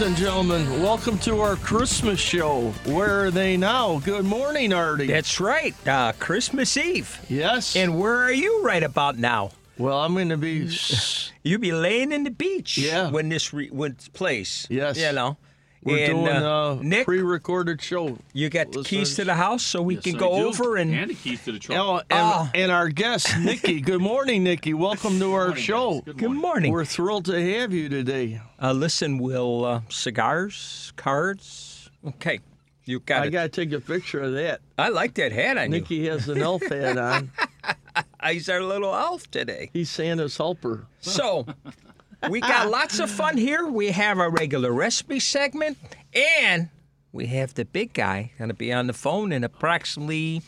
Ladies and gentlemen. Welcome to our Christmas show. Where are they now? Good morning, Artie. That's right. Uh, Christmas Eve. yes. And where are you right about now? well, I'm going to be. You'll be laying in the beach. Yeah. When this re- when plays. Yes. You know. We're and, doing uh, a Nick. pre-recorded show. you got the keys to the house, so we Yes, can go over and. and the keys to the truck. Oh, and, Ah. and our guest, Nikki. Good morning, Nikki. Welcome to our Morning, show. guys. Good Good morning. morning. We're thrilled to have you today. Uh, listen, will uh, cigars, cards. Okay, you got. I got to take a picture of that. I like that hat on you. Nikki has an elf hat on. He's our little elf today. He's Santa's helper. So, we got lots of fun here. We have our regular recipe segment, and we have the big guy going to be on the phone in approximately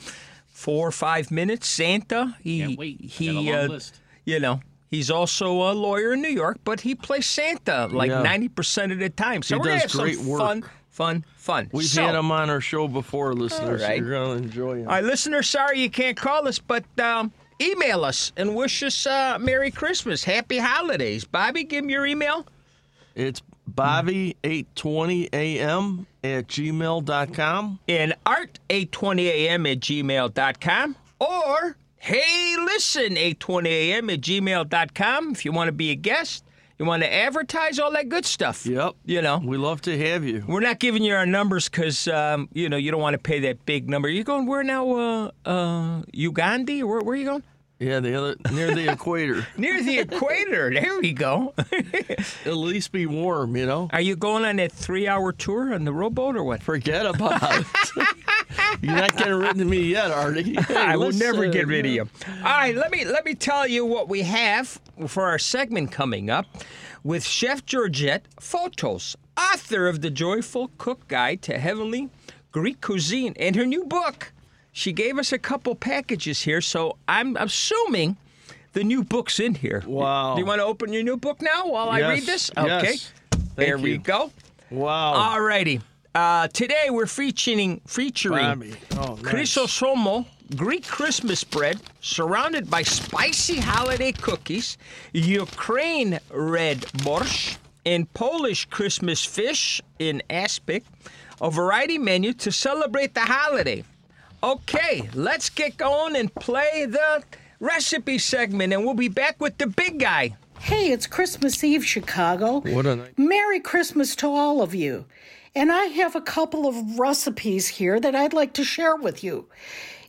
four or five minutes. Santa. He, Can't wait. He, got a long uh, list. you know, he's also a lawyer in New York, but he plays Santa like Yeah. ninety percent of the time. So He we're gonna does have great some work. fun, fun, fun. We've so, had him on our show before, listeners. right. You're going to enjoy him. All right, listeners, sorry you can't call us, but um, email us and wish us uh, Merry Christmas, Happy Holidays. Bobby, give me your email. It's Bobby820am at gmail.com. and art820am at gmail.com or hey listen 820am at gmail.com if you want to be a guest you want to advertise all that good stuff Yep. you know We love to have you. we're not giving you our numbers because um, you know you don't want to pay that big number you going where now uh, uh, uganda where, where are you going Yeah, the other near the equator. near the equator there we go At least be warm, you know. are you going on that three hour tour on the rowboat or what Forget about it. You're not getting rid of me yet, Artie. Hey, I will never get rid of you. All right, let me let me tell you what we have for our segment coming up with Chef Georgette Photos, author of the Joyful Cook Guide to Heavenly Greek Cuisine, and her new book. She gave us a couple packages here, so I'm assuming the new book's in here. Wow. Do you want to open your new book now while I read Yes, this? yes. Okay. Thank there we go. Wow. All righty. Uh, today we're featuring featuring. Oh, nice. Christopsomo Greek Christmas bread surrounded by spicy holiday cookies, Ukraine red borscht, and Polish Christmas fish in aspic, a variety menu to celebrate the holiday. Okay, let's get going and play the recipe segment, and we'll be back with the big guy. Hey, it's Christmas Eve, Chicago. What a night. Merry Christmas to all of you. And I have a couple of recipes here that I'd like to share with you.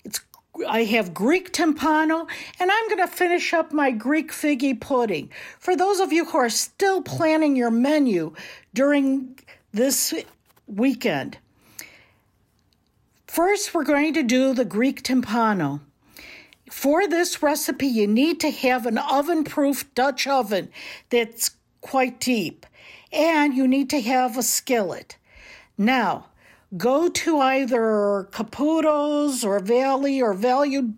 It's I have Greek timpano, and I'm going to finish up my Greek figgy pudding. For those of you who are still planning your menu during this weekend, first we're going to do the Greek timpano. For this recipe, you need to have an oven proof Dutch oven that's quite deep, and you need to have a skillet. Now, go to either Caputo's or Valley or Value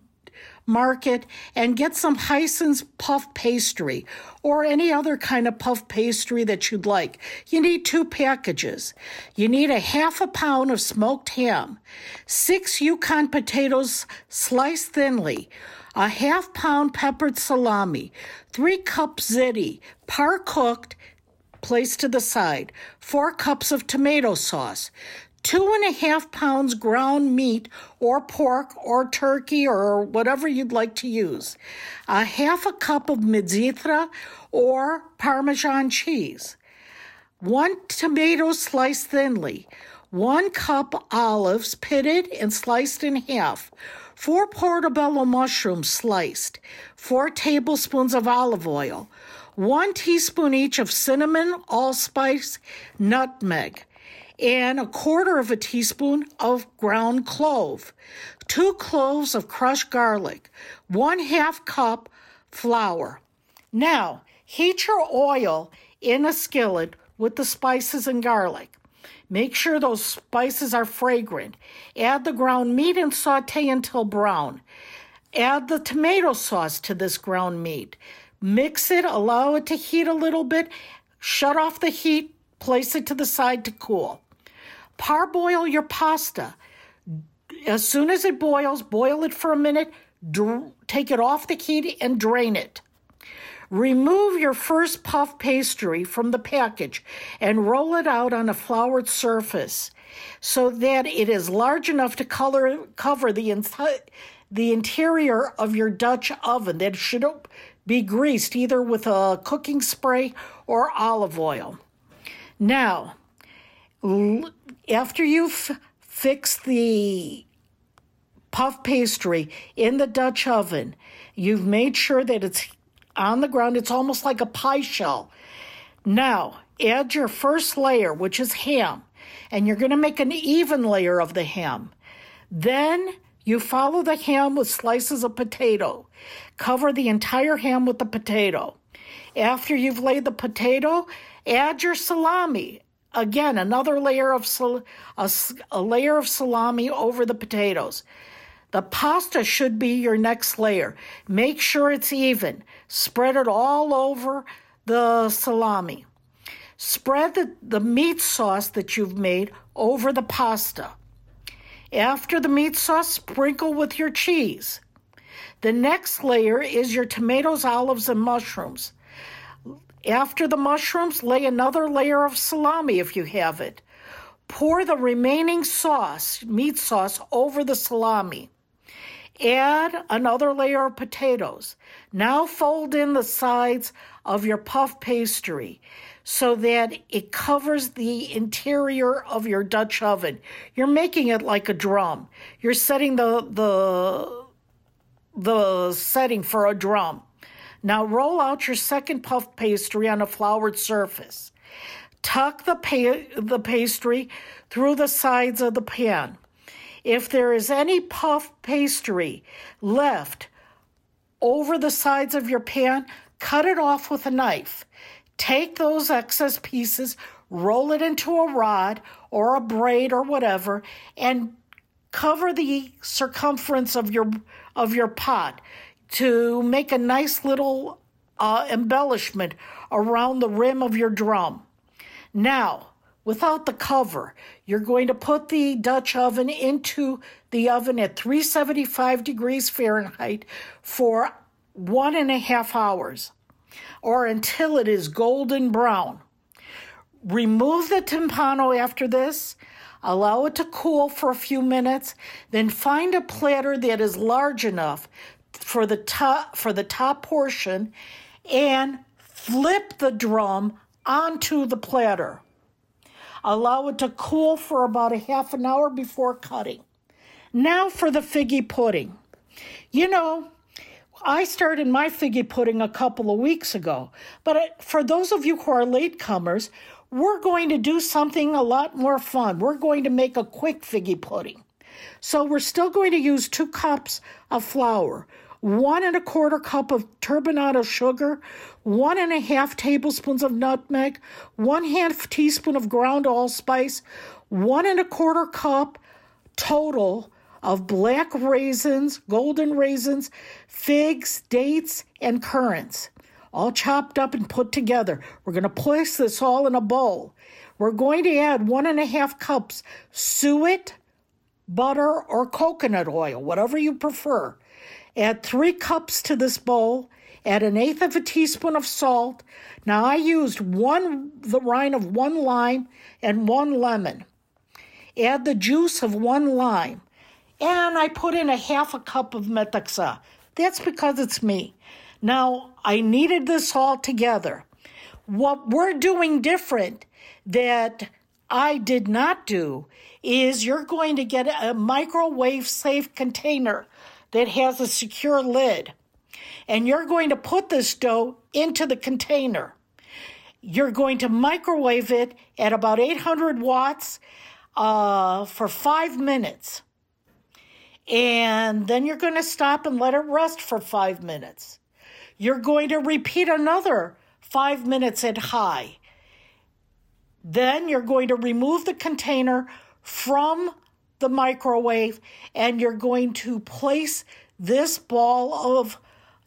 Market and get some Heisen's puff pastry or any other kind of puff pastry that you'd like. You need two packages. You need a half a pound of smoked ham, six Yukon potatoes sliced thinly, a half pound peppered salami, three cups ziti, par cooked, placed to the side, four cups of tomato sauce, two and a half pounds ground meat or pork or turkey or whatever you'd like to use, a half a cup of mizithra or Parmesan cheese, one tomato sliced thinly, one cup olives pitted and sliced in half, four portobello mushrooms sliced, four tablespoons of olive oil, one teaspoon each of cinnamon, allspice, nutmeg, and a quarter of a teaspoon of ground clove, two cloves of crushed garlic, one half cup flour. Now, heat your oil in a skillet with the spices and garlic. Make sure those spices are fragrant. Add the ground meat and saute until brown. Add the tomato sauce to this ground meat. Mix it, allow it to heat a little bit, shut off the heat, place it to the side to cool. Parboil your pasta. As soon as it boils, boil it for a minute, dr- take it off the heat and drain it. Remove your first puff pastry from the package and roll it out on a floured surface so that it is large enough to color, cover the, the interior of your Dutch oven. That should be greased either with a cooking spray or olive oil. Now, after you've fixed the puff pastry in the Dutch oven, you've made sure that it's on the ground. It's almost like a pie shell. Now, add your first layer, which is ham, and you're going to make an even layer of the ham. Then you follow the ham with slices of potato. Cover the entire ham with the potato. After you've laid the potato, add your salami. Again, another layer of sal- a, a layer of salami over the potatoes. The pasta should be your next layer. Make sure it's even. Spread it all over the salami. Spread the, the meat sauce that you've made over the pasta. After the meat sauce, sprinkle with your cheese. The next layer is your tomatoes, olives, and mushrooms. After the mushrooms, lay another layer of salami if you have it. Pour the remaining sauce, meat sauce, over the salami. Add another layer of potatoes. Now fold in the sides of your puff pastry so that it covers the interior of your Dutch oven. You're making it like a drum. You're setting the the the setting for a drum. Now roll out your second puff pastry on a floured surface. Tuck the, pa- the pastry through the sides of the pan. If there is any puff pastry left over the sides of your pan, cut it off with a knife. Take those excess pieces, roll it into a rod or a braid or whatever, and cover the circumference of your of your pot to make a nice little uh, embellishment around the rim of your drum. Now, without the cover, you're going to put the Dutch oven into the oven at 375 degrees Fahrenheit for one and a half hours or until it is golden brown. Remove the timpano after this. Allow it to cool for a few minutes, then find a platter that is large enough for the top for the top portion and flip the drum onto the platter. Allow it to cool for about a half an hour before cutting. Now for the figgy pudding. You know, I started my figgy pudding a couple of weeks ago, but for those of you who are latecomers, we're going to do something a lot more fun. We're going to make a quick figgy pudding. So we're still going to use two cups of flour one and a quarter cup of turbinado sugar, one and a half tablespoons of nutmeg, one half teaspoon of ground allspice, one and a quarter cup total of black raisins, golden raisins, figs, dates, and currants, all chopped up and put together. We're going to place this all in a bowl. We're going to add one and a half cups suet, butter, or coconut oil, whatever you prefer. Add three cups to this bowl. Add an eighth of a teaspoon of salt. Now I used one the rind of one lime and one lemon. Add the juice of one lime. And I put in a half a cup of metaxa. That's because it's me. Now I kneaded this all together. What we're doing different that I did not do is you're going to get a microwave safe container that has a secure lid. And you're going to put this dough into the container. You're going to microwave it at about 800 watts uh, for five minutes. And then you're going to stop and let it rest for five minutes. You're going to repeat another five minutes at high. Then you're going to remove the container from the microwave and you're going to place this ball of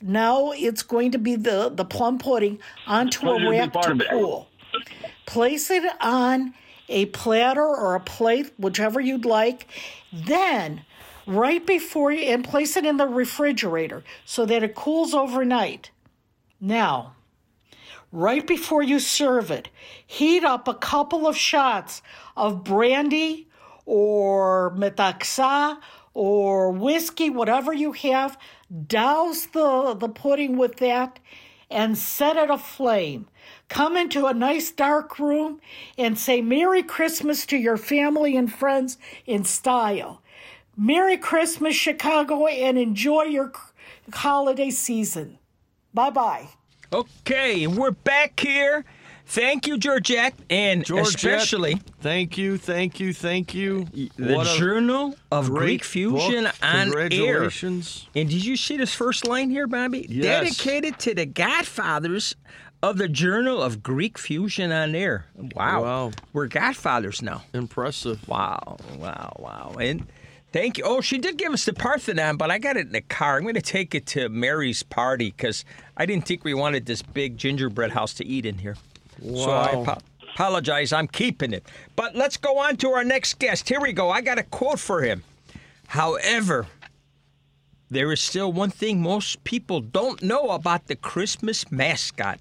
now it's going to be the, the plum pudding onto a rack to cool. Place it on a platter or a plate, whichever you'd like. Then, right before you, and place it in the refrigerator so that it cools overnight. Now, right before you serve it, heat up a couple of shots of brandy or metaxa or whiskey, whatever you have. Douse the, the pudding with that and set it aflame. Come into a nice dark room and say Merry Christmas to your family and friends in style. Merry Christmas, Chicago, and enjoy your holiday season. Bye bye. Okay, we're back here. Thank you, Georgette, and Georgette, especially thank you, thank you, thank you. the What Journal of Greek Fusion book. on air. Congratulations. And did you see this first line here, Bobby? Yes. Dedicated to the godfathers of the Journal of Greek Fusion on air. Wow. Wow. We're godfathers now. Impressive. Wow, wow, wow. And thank you. Oh, she did give us the Parthenon, but I got it in the car. I'm going to take it to Mary's party because I didn't think we wanted this big gingerbread house to eat in here. So I Wow. apologize. I'm keeping it. But let's go on to our next guest. Here we go. I got a quote for him. However, there is still one thing most people don't know about the Christmas mascot.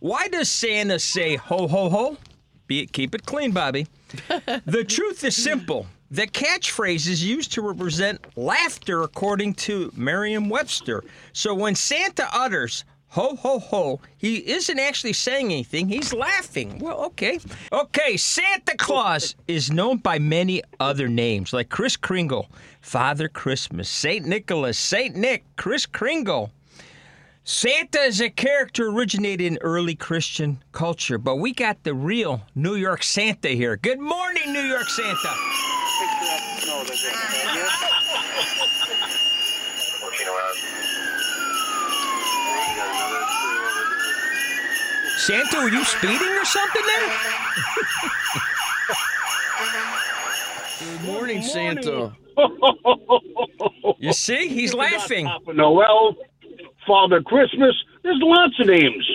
Why does Santa say ho ho ho? Be it, keep it clean, Bobby. the truth is simple. The catchphrase is used to represent laughter, according to Merriam Webster. So when Santa utters ho ho ho, he isn't actually saying anything, he's laughing. Well, okay. Okay, Santa Claus is known by many other names, like Kris Kringle, Father Christmas, St. Nicholas, St. Nick, Kris Kringle. Santa is a character originated in early Christian culture, but we got the real New York Santa here. Good morning, New York Santa. Santa, were you speeding or something there? Good morning, Santa. You see, he's laughing. Papa Noel, Father Christmas. There's lots of names.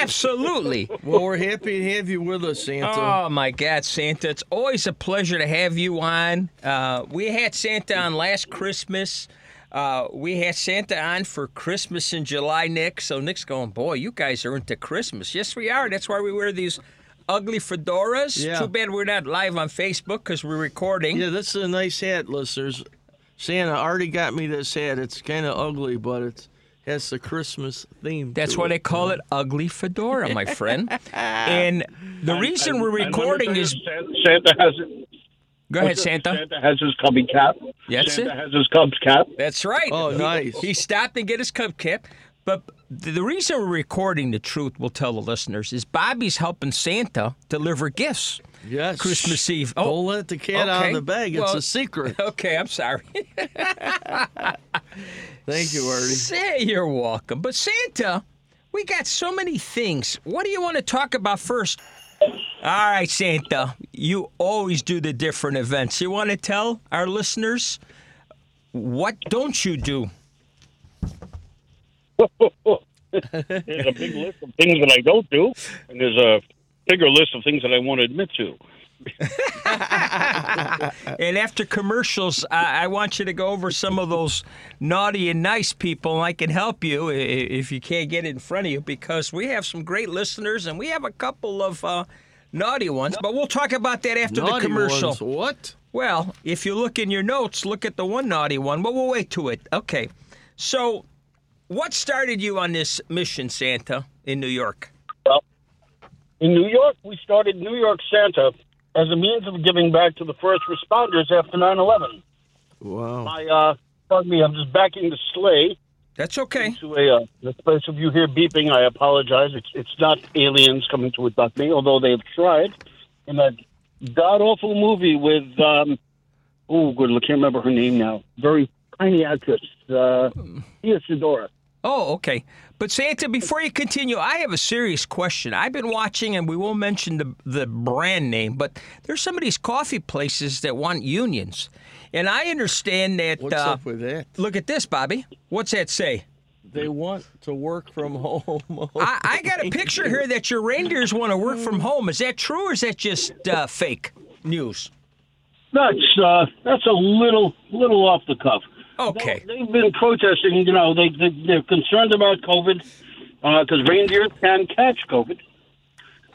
Absolutely. Well, we're happy to have you with us, Santa. Oh my God, Santa! It's always a pleasure to have you on. Uh, we had Santa on last Christmas. Uh, we had Santa on for Christmas in July, Nick. So Nick's going, boy, you guys are into Christmas. Yes, we are. That's why we wear these ugly fedoras. Yeah. Too bad we're not live on Facebook because we're recording. Yeah, this is a nice hat, listeners. Santa already got me this hat. It's kind of ugly, but it has the Christmas theme. That's to why it. they call it ugly fedora, my friend. and the reason we're And let me recording tell you, is. Santa, Santa has Go ahead, Santa. Santa has his cubby cap. That's it. Santa it. has his Cubs cap. That's right. Oh, He- nice. He stopped and get his cup cap. But the the reason we're recording the truth, we'll tell the listeners, is Bobby's helping Santa deliver gifts. Yes. Christmas Eve. Oh, Don't let the cat out of the bag. It's Well- a secret. Okay, I'm sorry. Thank you, Artie. Say you're welcome. But Santa, we got so many things. What do you want to talk about first? All right, Santa, you always do the different events. You want to tell our listeners what don't you do? There's a big list of things that I don't do, and there's a bigger list of things that I want to admit to. And after commercials, I, I want you to go over some of those naughty and nice people, and I can help you if you can't get it in front of you because we have some great listeners and we have a couple of uh, naughty ones. But we'll talk about that after Naughty the commercial. ones. What? Well, if you look in your notes, look at the one naughty one, but we'll wait to it. Okay. So, what started you on this mission, Santa, in New York? Well, In New York, we started New York Santa as a means of giving back to the first responders after 9/11. Wow. I, uh, pardon me, I'm just backing the sleigh That's okay. to a. Uh, the place if you hear beeping, I apologize. It's it's not aliens coming to abduct me, although they've tried. In that god awful movie with um, oh, good, I can't remember her name now. Very tiny actress, uh, Tia Sedora. Oh, okay. But Santa, before you continue, I have a serious question. I've been watching, and we won't mention the the brand name, but there's some of these coffee places that want unions, and I understand that. What's uh, up with that? Look at this, Bobby. What's that say? They want to work from home. I, I got a picture here that your reindeers want to work from home. Is that true, or is that just uh, fake news? That's uh, that's a little little off the cuff. Okay. They've been protesting. You know, they, they they're concerned about COVID because reindeer can catch COVID.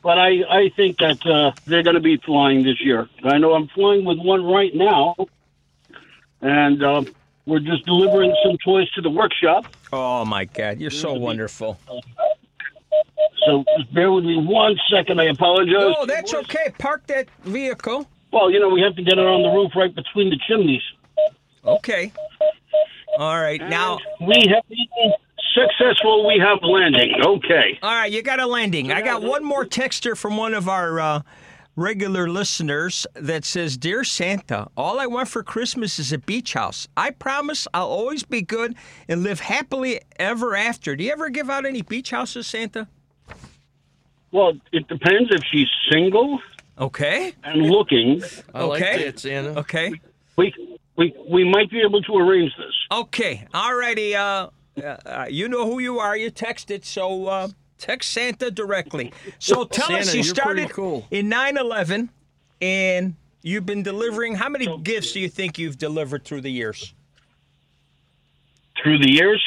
But I I think that uh, they're going to be flying this year. I know I'm flying with one right now, and uh, we're just delivering some toys to the workshop. Oh my God, you're so wonderful. So just bear with me one second. I apologize. Oh, that's okay. Park that vehicle. Well, you know, we have to get it on the roof right between the chimneys. Okay. All right. Now, We have been successful. We have landing. Okay. all right, you got a landing. I got one more texter from one of our uh, regular listeners that says, Dear Santa, all I want for Christmas is a beach house. I promise I'll always be good and live happily ever after. Do you ever give out any beach houses, Santa? Well, it depends if she's single Okay. and looking. I like Okay. that, Santa. Okay. We we we might be able to arrange this. Okay. All righty. Uh, uh, uh, you know who you are. You texted, so uh, text Santa directly. So tell us, Santa, you you're started cool. in 9/11, and you've been delivering. How many gifts do you think you've delivered through the years? Through the years,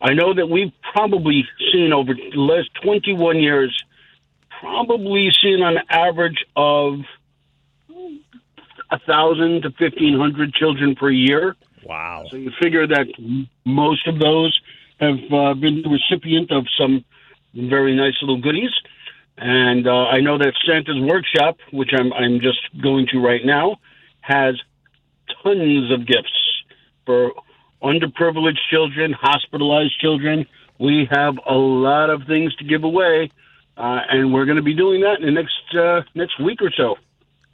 I know that we've probably seen over the last 21 years, probably seen an average of a thousand to 1,500 children per year. Wow. So you figure that most of those have uh, been the recipient of some very nice little goodies. And uh, I know that Santa's Workshop, which I'm, I'm just going to right now, has tons of gifts for underprivileged children, hospitalized children. We have a lot of things to give away, uh, and we're going to be doing that in the next uh, next week or so.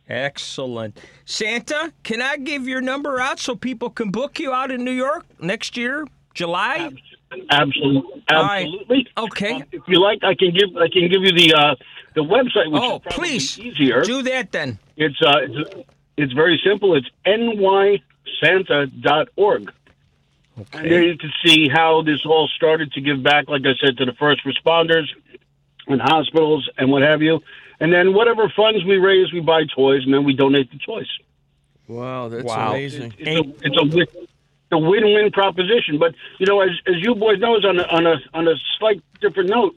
Excellent. Santa, can I give your number out so people can book you out in New York next year, July? Absolutely, All right. absolutely. Okay. Um, if you like, I can give I can give you the uh, the website, which Oh, please easier. do that then. It's uh, it's, it's very simple. It's nysanta.org. And there you can see how this all started to give back, like I said, to the first responders and hospitals and what have you. And then whatever funds we raise, we buy toys, and then we donate the toys. Wow, that's Wow. amazing. It's a, it's a win- it's a win-win proposition. But you know, as as you boys knows, on a, on a on a slight different note,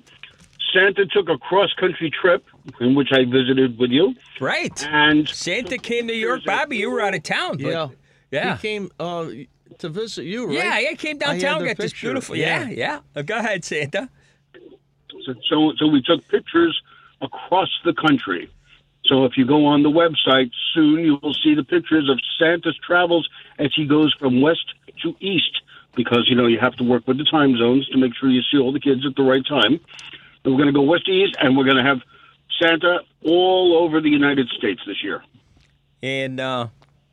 Santa took a cross-country trip in which I visited with you, Right. and Santa came to New York. Bobby, you were out of town. But, Yeah. Yeah. He came uh, to visit you, right? Yeah, yeah, came downtown, the got this picture. beautiful. Yeah, yeah. Uh, go ahead, Santa. So, so, so we took pictures across the country. So if you go on the website soon, you will see the pictures of Santa's travels as he goes from west to east, because you know you have to work with the time zones to make sure you see all the kids at the right time. And we're going to go west to east, and we're going to have Santa all over the United States this year. And uh,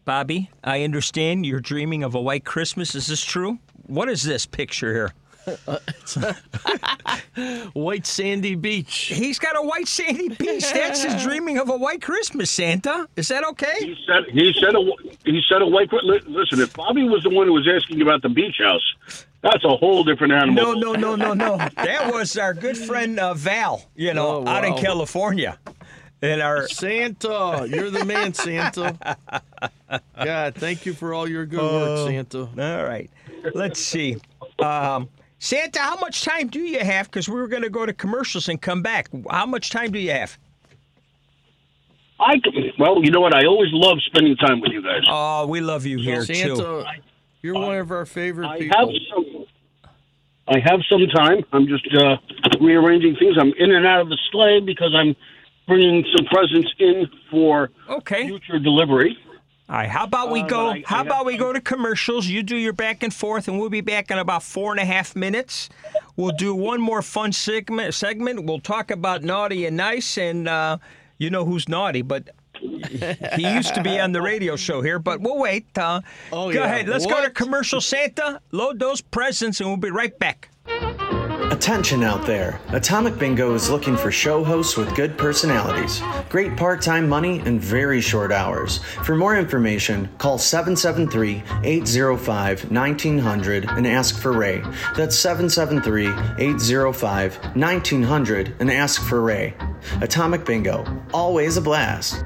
Bobby, I understand you're dreaming of a white Christmas. Is this true? What is this picture here? White sandy beach. He's got a white sandy beach. That's his dreaming of a white Christmas, Santa. Is that okay? He said he said a he said a white. Listen, if Bobby was the one who was asking about the beach house, that's a whole different animal. No, no, no, no, no. That was our good friend uh, Val, you know, Oh, out in. California. And our Santa, you're the man, Santa. God, thank you for all your good work, Santa. All right. Let's see. Um, Santa, how much time do you have? Because we were going to go to commercials and come back. How much time do you have? I c- well, you know what? I always love spending time with you guys. Oh, we love you here, too. You're one of our favorite I people. have some. I have some time. I'm just uh, rearranging things. I'm in and out of the sleigh because I'm bringing some presents in for Okay. future delivery. All right. How about we Uh, go? but I- how I about have- we go to commercials? You do your back and forth, and we'll be back in about four and a half minutes. We'll do one more fun segment. Segment. We'll talk about naughty and nice, and uh, you know who's naughty, but he used to be on the radio show here. But we'll wait. Uh, Oh, go yeah. ahead. Let's go to commercial. Santa, load those presents, and we'll be right back. Attention out there. Atomic Bingo is looking for show hosts with good personalities, great part time money, and very short hours. For more information, call 773 805 1900 and ask for Ray. That's 773 805 1900 and ask for Ray. Atomic Bingo, always a blast.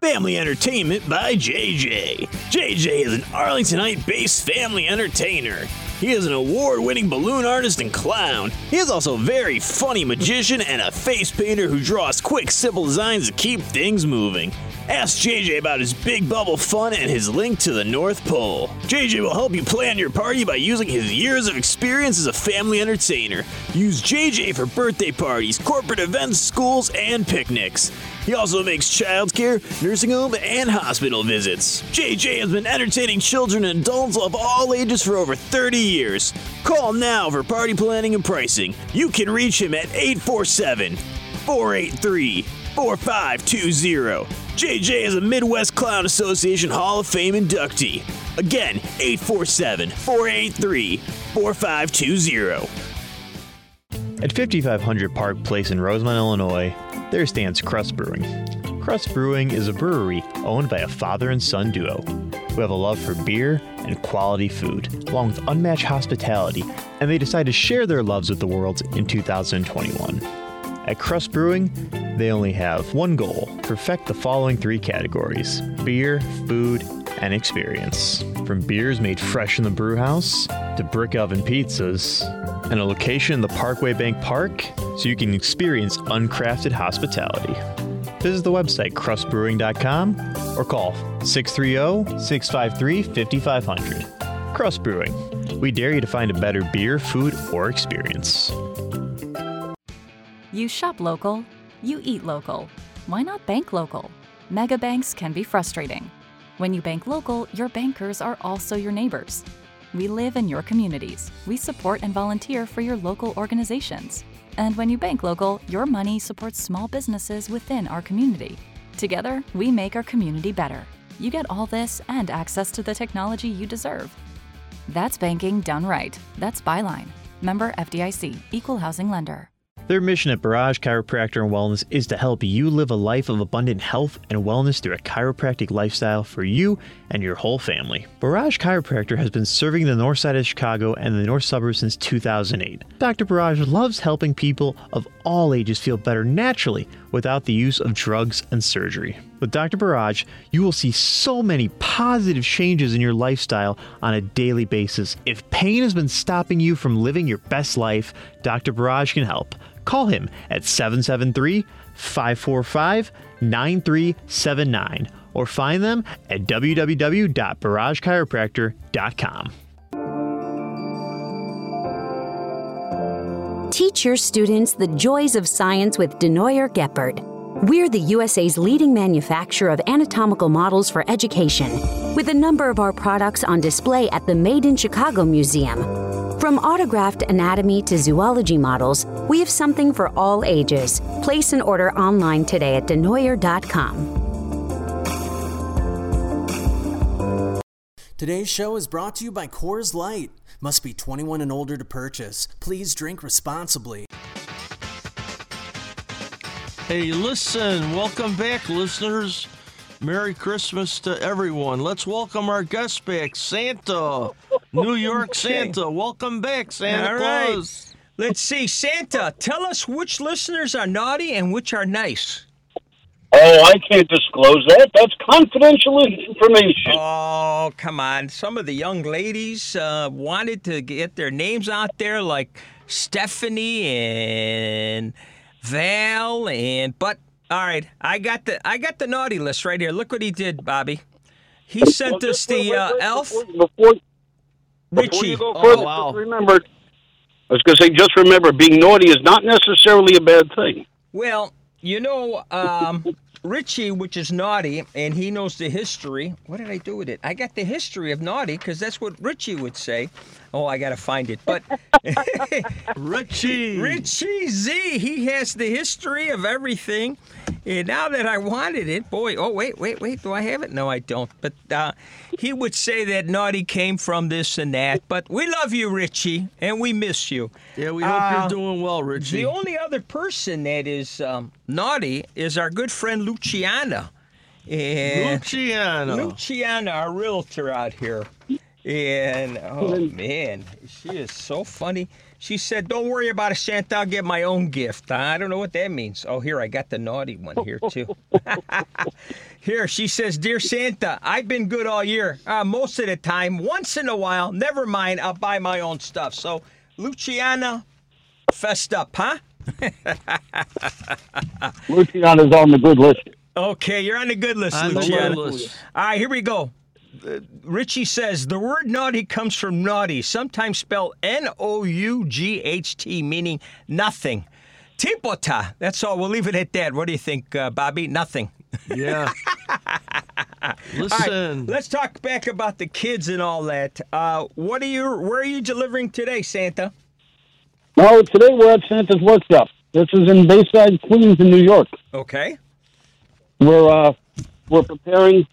Family Entertainment by JJ. JJ is an Arlingtonite based family entertainer. He is an award winning balloon artist and clown. He is also a very funny magician and a face painter who draws quick, simple designs to keep things moving. Ask JJ about his big bubble fun and his link to the North Pole. JJ will help you plan your party by using his years of experience as a family entertainer. Use JJ for birthday parties, corporate events, schools, and picnics. He also makes childcare, nursing home, and hospital visits. JJ has been entertaining children and adults of all ages for over 30 years. Call now for party planning and pricing. You can reach him at 847 483 4520. JJ is a Midwest Clown Association Hall of Fame inductee. Again, 847 483 4520. At 5500 Park Place in Rosemont, Illinois, there stands Crust Brewing. Crust Brewing is a brewery owned by a father and son duo who have a love for beer and quality food, along with unmatched hospitality, and they decided to share their loves with the world in 2021. At Crust Brewing, they only have one goal perfect the following three categories beer, food, and experience. From beers made fresh in the brewhouse to brick oven pizzas, and a location in the Parkway Bank Park so you can experience uncrafted hospitality. Visit the website crustbrewing.com or call 630 653 5500. Crust Brewing. We dare you to find a better beer, food, or experience. You shop local, you eat local. Why not bank local? Mega banks can be frustrating. When you bank local, your bankers are also your neighbors. We live in your communities. We support and volunteer for your local organizations. And when you bank local, your money supports small businesses within our community. Together, we make our community better. You get all this and access to the technology you deserve. That's banking done right. That's Byline. Member FDIC, Equal Housing Lender. Their mission at Barrage Chiropractor and Wellness is to help you live a life of abundant health and wellness through a chiropractic lifestyle for you and your whole family. Barrage Chiropractor has been serving the north side of Chicago and the north suburbs since 2008. Dr. Barrage loves helping people of all ages feel better naturally without the use of drugs and surgery. With Dr. Barrage, you will see so many positive changes in your lifestyle on a daily basis. If pain has been stopping you from living your best life, Dr. Barrage can help. Call him at 773 545 9379 or find them at www.barragechiropractor.com. Teach your students the joys of science with Denoyer Geppert. We're the USA's leading manufacturer of anatomical models for education, with a number of our products on display at the Made in Chicago Museum. From autographed anatomy to zoology models, we have something for all ages. Place an order online today at denoyer.com. Today's show is brought to you by Coors Light. Must be 21 and older to purchase. Please drink responsibly. Hey, listen, welcome back, listeners. Merry Christmas to everyone. Let's welcome our guest back, Santa. New York Santa. Welcome back, Santa All right. Claus. Let's see, Santa, tell us which listeners are naughty and which are nice. Oh, I can't disclose that. That's confidential information. Oh, come on. Some of the young ladies uh, wanted to get their names out there, like Stephanie and Val, and but all right, I got the I got the naughty list right here. Look what he did, Bobby. He sent Well, us just wait, the wait, uh, wait, elf Before, before, before Richie. you go Oh, wow. remember. I was going to say, just remember, being naughty is not necessarily a bad thing. Well, you know, um, Richie, which is naughty, and he knows the history. What did I do with it? I got the history of naughty because that's what Richie would say. Oh, I got to find it. But Richie. Richie Z, he has the history of everything. And now that I wanted it, boy, oh, wait, wait, wait, do I have it? No, I don't. But uh, he would say that naughty came from this and that. But we love you, Richie, and we miss you. Yeah, we hope Uh, you're doing well, Richie. The only other person that is um, naughty is our good friend Luciana. And Luciano. Luciana, our realtor out here. And oh man, she is so funny. She said, "Don't worry about it, Santa. I'll get my own gift." I don't know what that means. Oh, here I got the naughty one here too. here she says, "Dear Santa, I've been good all year. Uh, most of the time. Once in a while, never mind. I'll buy my own stuff." So, Luciana, fessed up, huh? Luciana's on the good list. Okay, you're on the good list, On the Luciana. good list. All right, here we go. Uh, Richie says the word naughty comes from naughty, sometimes spelled N O U G H T, meaning nothing. Tipota. That's all. We'll leave it at that. What do you think, uh, Bobby? Nothing. Yeah. All right, Listen, let's talk back about the kids and all that. Uh, what are you? Where are you delivering today, Santa? No, today we're at Santa's workshop. This is in Bayside, Queens, in New York. Okay. We're uh, we're preparing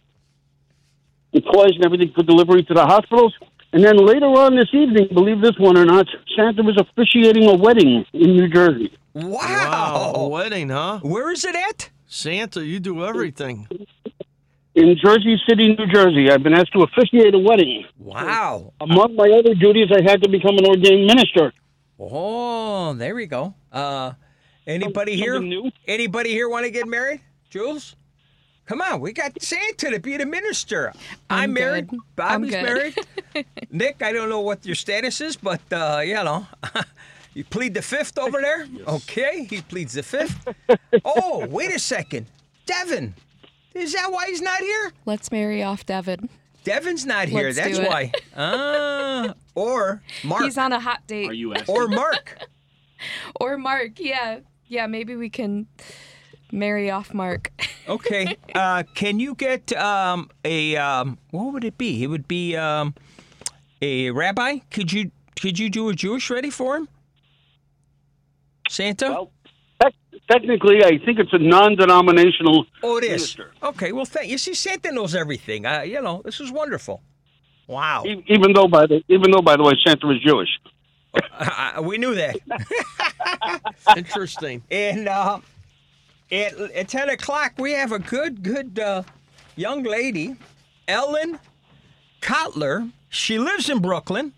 the toys and everything for delivery to the hospitals. And then later on this evening, believe this one or not, Santa was officiating a wedding in New Jersey. Wow. wow, a wedding, huh? Where is it at? Santa, you do everything. In Jersey City, New Jersey, I've been asked to officiate a wedding. Wow. Among my other duties, I had to become an ordained minister. Oh, there we go. Uh, anybody here? New? Anybody here want to get married? Jules? Come on, we got Santa to be the minister. I'm, I'm married. good. Bobby's I'm married. good. Nick, I don't know what your status is, but uh, you know, you plead the fifth over there. Okay, he pleads the fifth. oh, wait a second, Devin. Is that why he's not here? Let's marry off Devin. Devin's not here. Let's That's do it. why. Ah, or Mark. He's on a hot date. Are you asking? or Mark. or Mark. Yeah. Yeah, maybe we can marry off Mark. Okay. Uh, can you get um, a um, what would it be? It would be um, a rabbi. Could you could you do a Jewish ready for him? Santa. Well, tec- technically, I think it's a non-denominational oh, it is. minister. Okay. Well, thank you. See, Santa knows everything. Uh, you know, this is wonderful. Wow. E- Even though, by the even though, by the way, Santa was Jewish. Uh, we knew that. Interesting. And uh, at, at 10 o'clock, we have a good, good uh, young lady, Ellen Kotler. She lives in Brooklyn.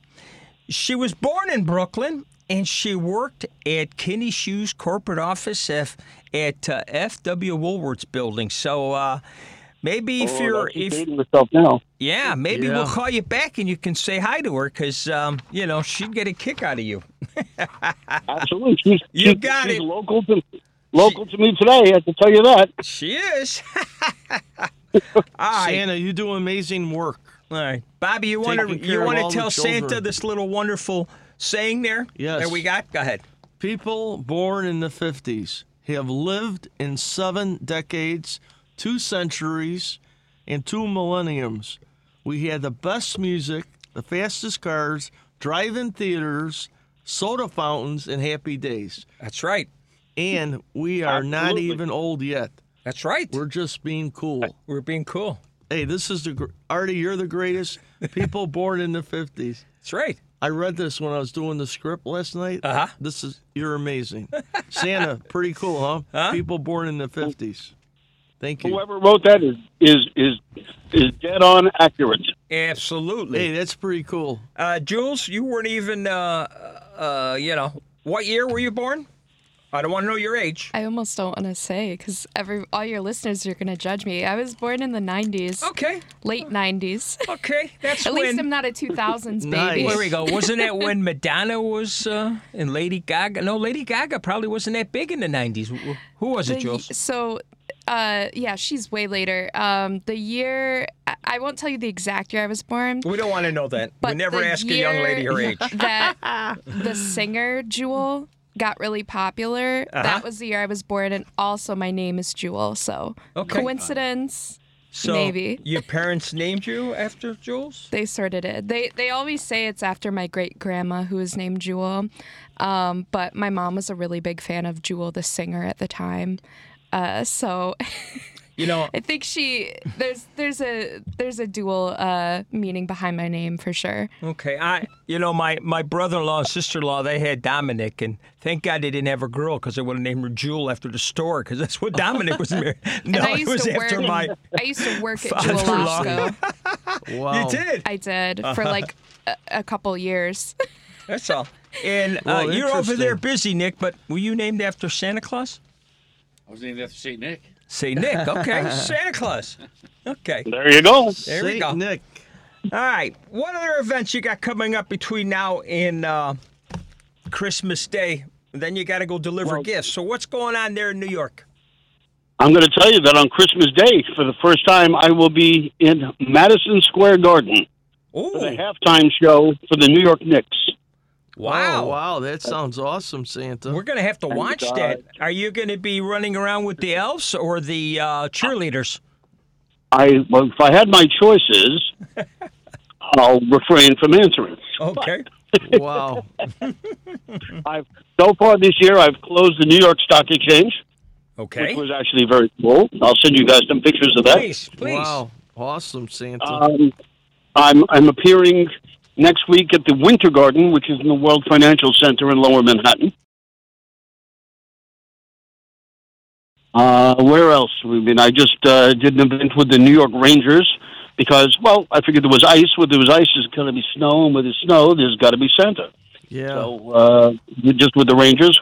She was born in Brooklyn, and she worked at Kinney Shoes corporate office F, at uh, F.W. Woolworth's building. So uh, maybe if Oh, you're, if dating herself now. yeah, maybe Yeah. we'll call you back and you can say hi to her because um, you know she'd get a kick out of you. Absolutely, she's, You she's- got she's it. Local to local to me today. I have to tell you that. She is. Ah, all right. Santa, you do amazing work. All right, Bobby, you want to you want to tell Santa this little wonderful saying there? Yes. That we got. Go ahead. People born in the 50s have lived in seven decades, two centuries, and two millenniums. We had the best music, the fastest cars, drive-in theaters, soda fountains, and happy days. That's right. And we are not Absolutely. even old yet. That's right. We're just being cool. We're being cool. Hey, this is the gr- Artie. You're the greatest. People born in the 50s. That's right. I read this when I was doing the script last night. Uh-huh. This is you're amazing. Santa, pretty cool, huh? Huh? People born in the fifties. Thank you. Whoever wrote that is is is is dead on accurate. Absolutely. Hey, that's pretty cool. Uh, Jules, you weren't even. Uh, uh, you know, what year were you born? I don't want to know your age. I almost don't want to say because every all your listeners are going to judge me. I was born in the 90s, Okay. late 90s. Okay. That's At when. least I'm not a 2000s baby. Nice. There we go. Wasn't that when Madonna was uh, and Lady Gaga? No, Lady Gaga probably wasn't that big in the '90s. Who was it, The- Jules? So, uh, yeah, she's way later. Um, the year I- I won't tell you the exact year I was born. We don't want to know that. we never ask a young lady her age. That the singer Jewel got really popular. Uh-huh. That was the year I was born, and also my name is Jewel. So Okay. coincidence? So Maybe. your parents named you after Jules? They sort of did. They they always say it's after my great grandma who was named Jewel, um, but my mom was a really big fan of Jewel the singer at the time. Uh, so You know, I think she there's there's a there's a dual uh, meaning behind my name for sure. okay. I, you know, my my brother-in-law and sister-in-law they had Dominic, and thank God they didn't have a girl because they would have named her Jewel after the store because that's what Dominic was married. No, and I it was to after work. my. I used to work at father-in-law. Jewel Wow. You did. I did for like a, a couple years. That's all. And uh, Well, you're over there busy, Nick. But were you named after Santa Claus? I was named after Saint Nick. Say Nick. Okay, Santa Claus. Okay. There you go. There we go. Nick. All right. What other events you got coming up between now and uh, Christmas Day? Then you got to go deliver gifts. So what's going on there in New York? I'm going to tell you that on Christmas Day, for the first time, I will be in Madison Square Garden for the Oh, halftime show for the New York Knicks. Wow. Oh, wow. That sounds awesome, Santa. We're going to have to watch uh, that. Are you going to be running around with the elves or the uh, cheerleaders? I well, if I had my choices, I'll refrain from answering. Okay. wow. I've so far this year, I've closed the New York Stock Exchange, Okay. which was actually very cool. I'll send you guys some pictures of that. Please, please. Wow. Awesome, Santa. Um, I'm I'm appearing next week at the Winter Garden, which is in the World Financial Center in Lower Manhattan. Uh, where else? I mean, I just uh, did an event with the New York Rangers because, well, I figured there was ice. Where there was ice, there's going to be snow, and where there's snow, there's got to be Santa. yeah. So, uh, just with the Rangers,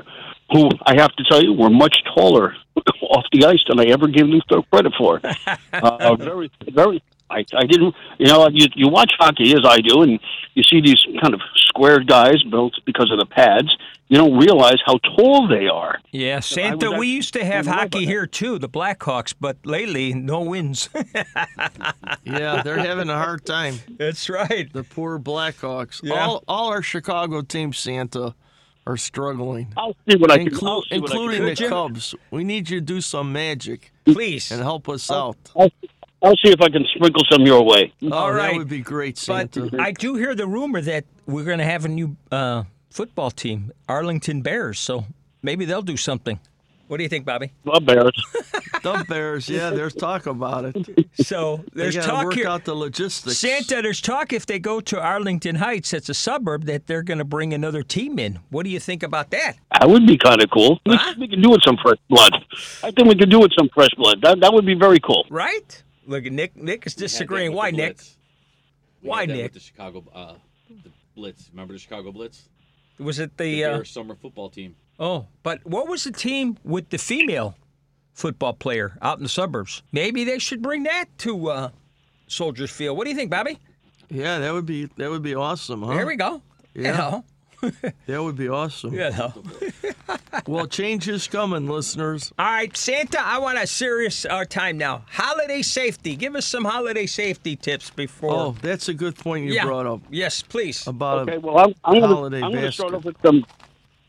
who I have to tell you were much taller off the ice than I ever gave them credit for. uh, very, very. I, I didn't, you know, you, you watch hockey as I do, and you see these kind of square guys built because of the pads. You don't realize how tall they are. Yeah, Santa, we used to have hockey by here too, the Blackhawks, but lately, no wins. Yeah, they're having a hard time. That's right. The poor Blackhawks. Yeah. All all our Chicago teams, Santa, are struggling. I'll see what I can, Inclu- I'll see what I can including the Cubs. We need you to do some magic Please. and help us out. I'll, I'll see if I can sprinkle some your way. Oh, All that would be great, Santa. But I do hear the rumor that we're going to have a new uh, football team, Arlington Bears. So maybe they'll do something. What do you think, Bobby? The Bears. the Bears, yeah, there's talk about it. So They there's got to talk work here. out the logistics. Santa, there's talk if they go to Arlington Heights, it's a suburb, that they're going to bring another team in. What do you think about that? That would be kind of cool. We, we could do with some fresh blood. I think we could do with some fresh blood. That that would be very cool. Right? Look, Nick. Nick is We had that disagreeing. Why, Nick? We Why, Nick? The Chicago, uh, the Blitz. Remember the Chicago Blitz? Was it The the? Uh, summer football team. oh, but what was the team with the female football player out in the suburbs? Maybe they should bring that to uh, Soldiers Field. What do you think, Bobby? Yeah, that would be that would be awesome, huh? There we go. You Yeah. know. That would be awesome. You know. Well, change is coming, listeners. All right, Santa, I want a serious uh, time now. Holiday safety. Give us some holiday safety tips before. Oh, that's a good point you yeah. brought up Yes, please. about Okay, well, I'm, I'm gonna, I'm gonna start off with some.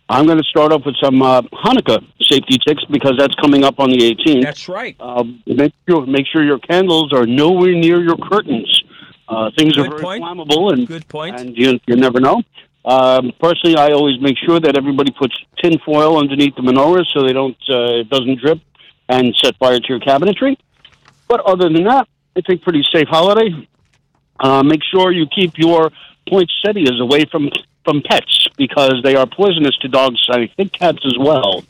I'm going to start off with some uh, Hanukkah safety tips because that's coming up on the 18th. That's right. Uh, make sure make sure your candles are nowhere near your curtains. Uh, things Good are very point. flammable, and Good point. and you, you never know. Um, personally, I always make sure that everybody puts tin foil underneath the menorahs so they don't uh, it doesn't drip and set fire to your cabinetry. But other than that, it's a pretty safe holiday. Uh, make sure you keep your poinsettias away from from pets because they are poisonous to dogs. I think cats as well.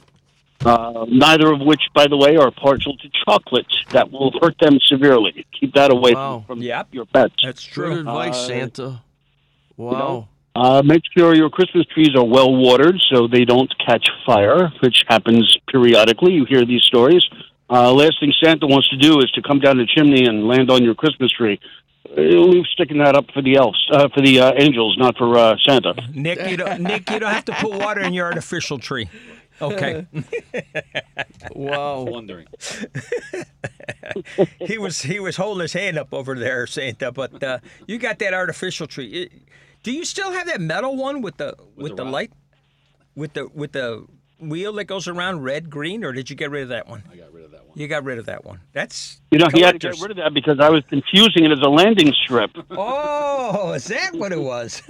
Uh, neither of which, by the way, are partial to chocolate. That will hurt them severely. Keep that away Wow. from, from Yep. your pets. That's Good true. advice, Uh, Santa. Wow. Uh, make sure your Christmas trees are well watered so they don't catch fire, which happens periodically. You hear these stories. Uh, last thing Santa wants to do is to come down the chimney and land on your Christmas tree. Uh, Leave sticking that up for the elves, uh, for the uh, angels, not for uh, Santa. Nick, you don't, Nick, you don't have to put water in your artificial tree. Okay. Wow. Wondering. he was he was holding his hand up over there, Santa. But uh, you got that artificial tree. It- do you still have that metal one with the with, the the light, with the with the wheel that goes around red green, or did you get rid of that one? I got rid of that one. You got rid of that one. That's You know, he had to get rid of that because I was confusing it as a landing strip. Oh, is that what it was?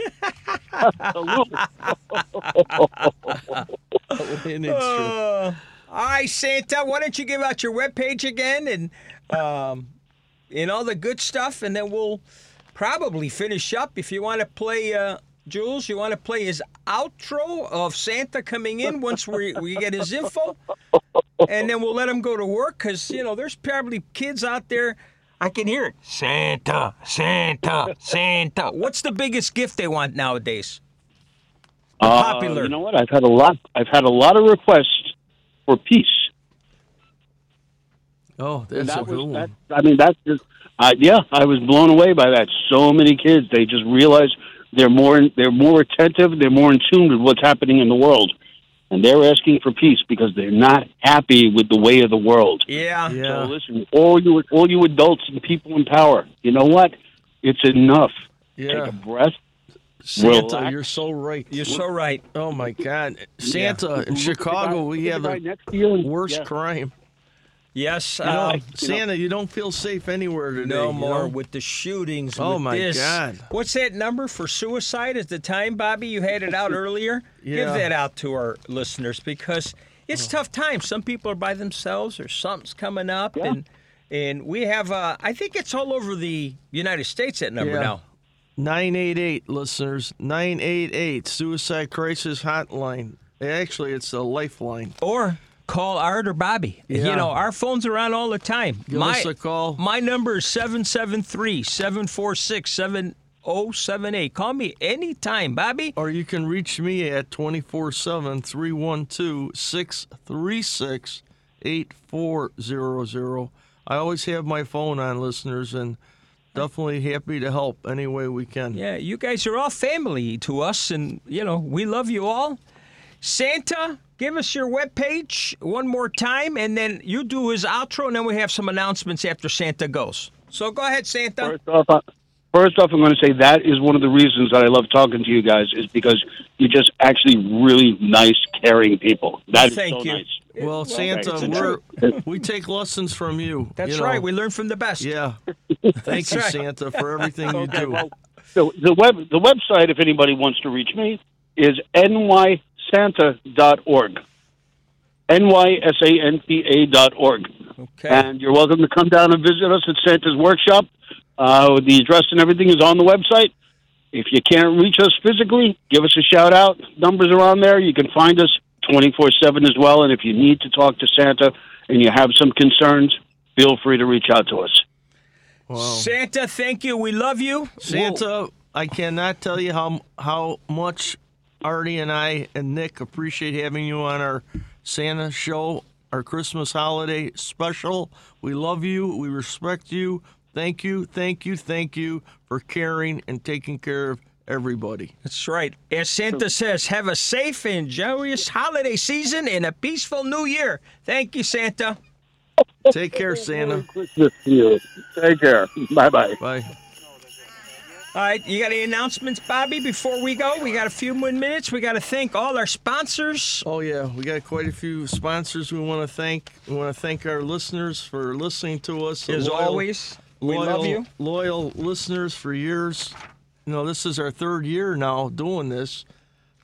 And it's true. Uh, all right, Santa. Why don't you give out your webpage again and um, and all the good stuff, and then we'll probably finish up. If you want to play, uh, Jules, you want to play his outro of Santa coming in once we we get his info, and then we'll let him go to work because you know there's probably kids out there. I can hear it. Santa, Santa, Santa. What's the biggest gift they want nowadays? Uh, popular? You know what? I've had a lot. I've had a lot of requests for peace. Oh, And that's a that good was, one. that, I mean, that's just. Uh, yeah, I was blown away by that. So many kids, they just realize they're more they're more attentive, they're more in tune with what's happening in the world, and they're asking for peace because they're not happy with the way of the world. Yeah. So listen, all you all you adults and people in power, you know what? It's enough. Yeah. Take a breath. Santa, relax. you're so right. You're so right. Oh my God, Santa in Look at the Chicago, we have the guy the next to you and- worst yeah. crime. Yes. You know, uh, Santa, you don't feel safe anywhere today. no more know? with the shootings. Oh, my this. God. What's that number for suicide at the time, Bobby? You had it out earlier. Give that out to our listeners because it's tough times. Some people are by themselves or something's coming up, and and we have. Uh, I think it's all over the United States. That number Yeah. now. 988 listeners, 988 Suicide Crisis Hotline. Actually, it's a lifeline. Or call Art or Bobby. You know, our phones are on all the time. Give my, us a call. My number is 773 746 7078. Call me anytime, Bobby. Or you can reach me at 24 7 312 636 8400. I always have my phone on, listeners, and definitely happy to help any way we can. Yeah, you guys are all family to us, and, you know, we love you all. Santa, give us your webpage one more time, and then you do his outro, and then we have some announcements after Santa goes. So go ahead, Santa. First off, first off, I'm going to say that is one of the reasons that I love talking to you guys is because you're just actually really nice, caring people. That is Thank so you. nice. Well, Santa, we're, we take lessons from you. That's you know. right. We learn from the best. Yeah. Thank you, right. Santa, for everything you Okay, do. well, the, the web the website, if anybody wants to reach me, is nysanta.org. N-Y-S-A-N-T-A dot org. Okay. And you're welcome to come down and visit us at Santa's workshop. Uh, the address and everything is on the website. If you can't reach us physically, give us a shout out. Numbers are on there. You can find us 24 7 as well. And if you need to talk to Santa and you have some concerns, feel free to reach out to us. Santa, thank you. We love you. Santa, I cannot tell you how how much Artie and I and Nick appreciate having you on our Santa show, our Christmas holiday special. We love you. We respect you. Thank you, thank you, thank you for caring and taking care of everybody. That's right. As Santa says, have a safe and joyous holiday season and a peaceful new year. Thank you, Santa. Take care, Santa. Christmas to you. Take care. Bye bye bye. All right, you got any announcements, Bobby, before we go? We got a few more minutes. We got to thank all our sponsors. Oh yeah, we got quite a few sponsors we want to thank. We want to thank our listeners for listening to us. As Loyal- always, we loyal, love you. Loyal listeners for years. You know, this is our third year now doing this.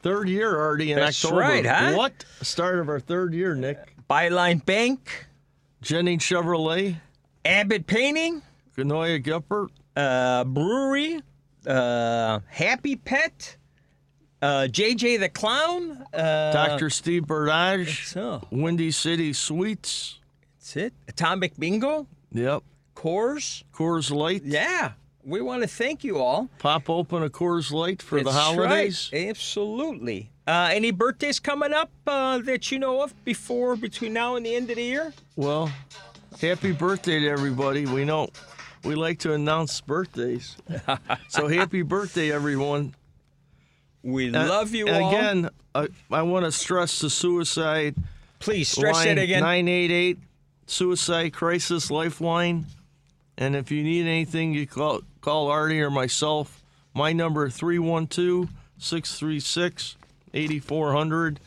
Third year already in That's October. right, huh? What? Start of our third year, Nick. Byline Bank, Jennings Chevrolet, Abbott Painting, Ganoia Geppert, uh, Brewery, uh, Happy Pet, uh, JJ the Clown, uh, Dr. Steve Burdage, so Windy City Sweets. that's it. Atomic Bingo, Yep. Coors. Coors Light. Yeah, we want to thank you all. Pop open a Coors Light for the holidays. Right. Absolutely. Uh, any birthdays coming up uh, that you know of before between now and the end of the year? Well, happy birthday to everybody. We know we like to announce birthdays. so happy birthday, everyone. We And- love you and all. Again, I, I want to stress the suicide Please stress line it again. 988 Suicide Crisis Lifeline. And if you need anything, you call call Artie or myself. My number 312 636 8400.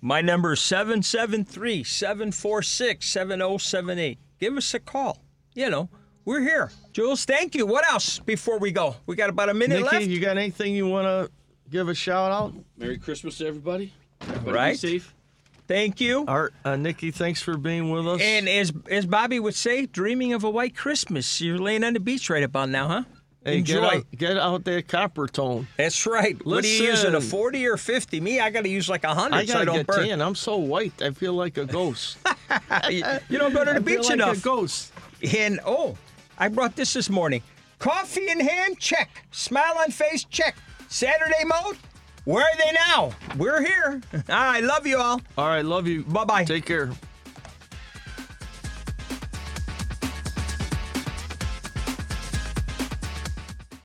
My number is 773 746 7078. Give us a call. You know, we're here. Jules, thank you. What else before we go? We got about a minute Nikki, left. you got anything you want to give a shout out? Merry Christmas to everybody. Everybody Right. Be safe. Thank you. Art, uh, Nikki, thanks for being with us. And as as Bobby would say, dreaming of a white Christmas. You're laying on the beach right about now, huh? Hey, Enjoy. Get out, get out that Coppertone. That's right. What are you using? A 40 or 50? Me, I got to use like a 100 I so I gotta don't get burn. tan. I'm so white. I feel like a ghost. you you don't go to the I feel beach like enough. a ghost. And oh, I brought this this morning. Coffee in hand, check. Smile on face, check. Saturday mode, Where are they now? We're here. I love you all. All right, love you. Bye bye. Take care.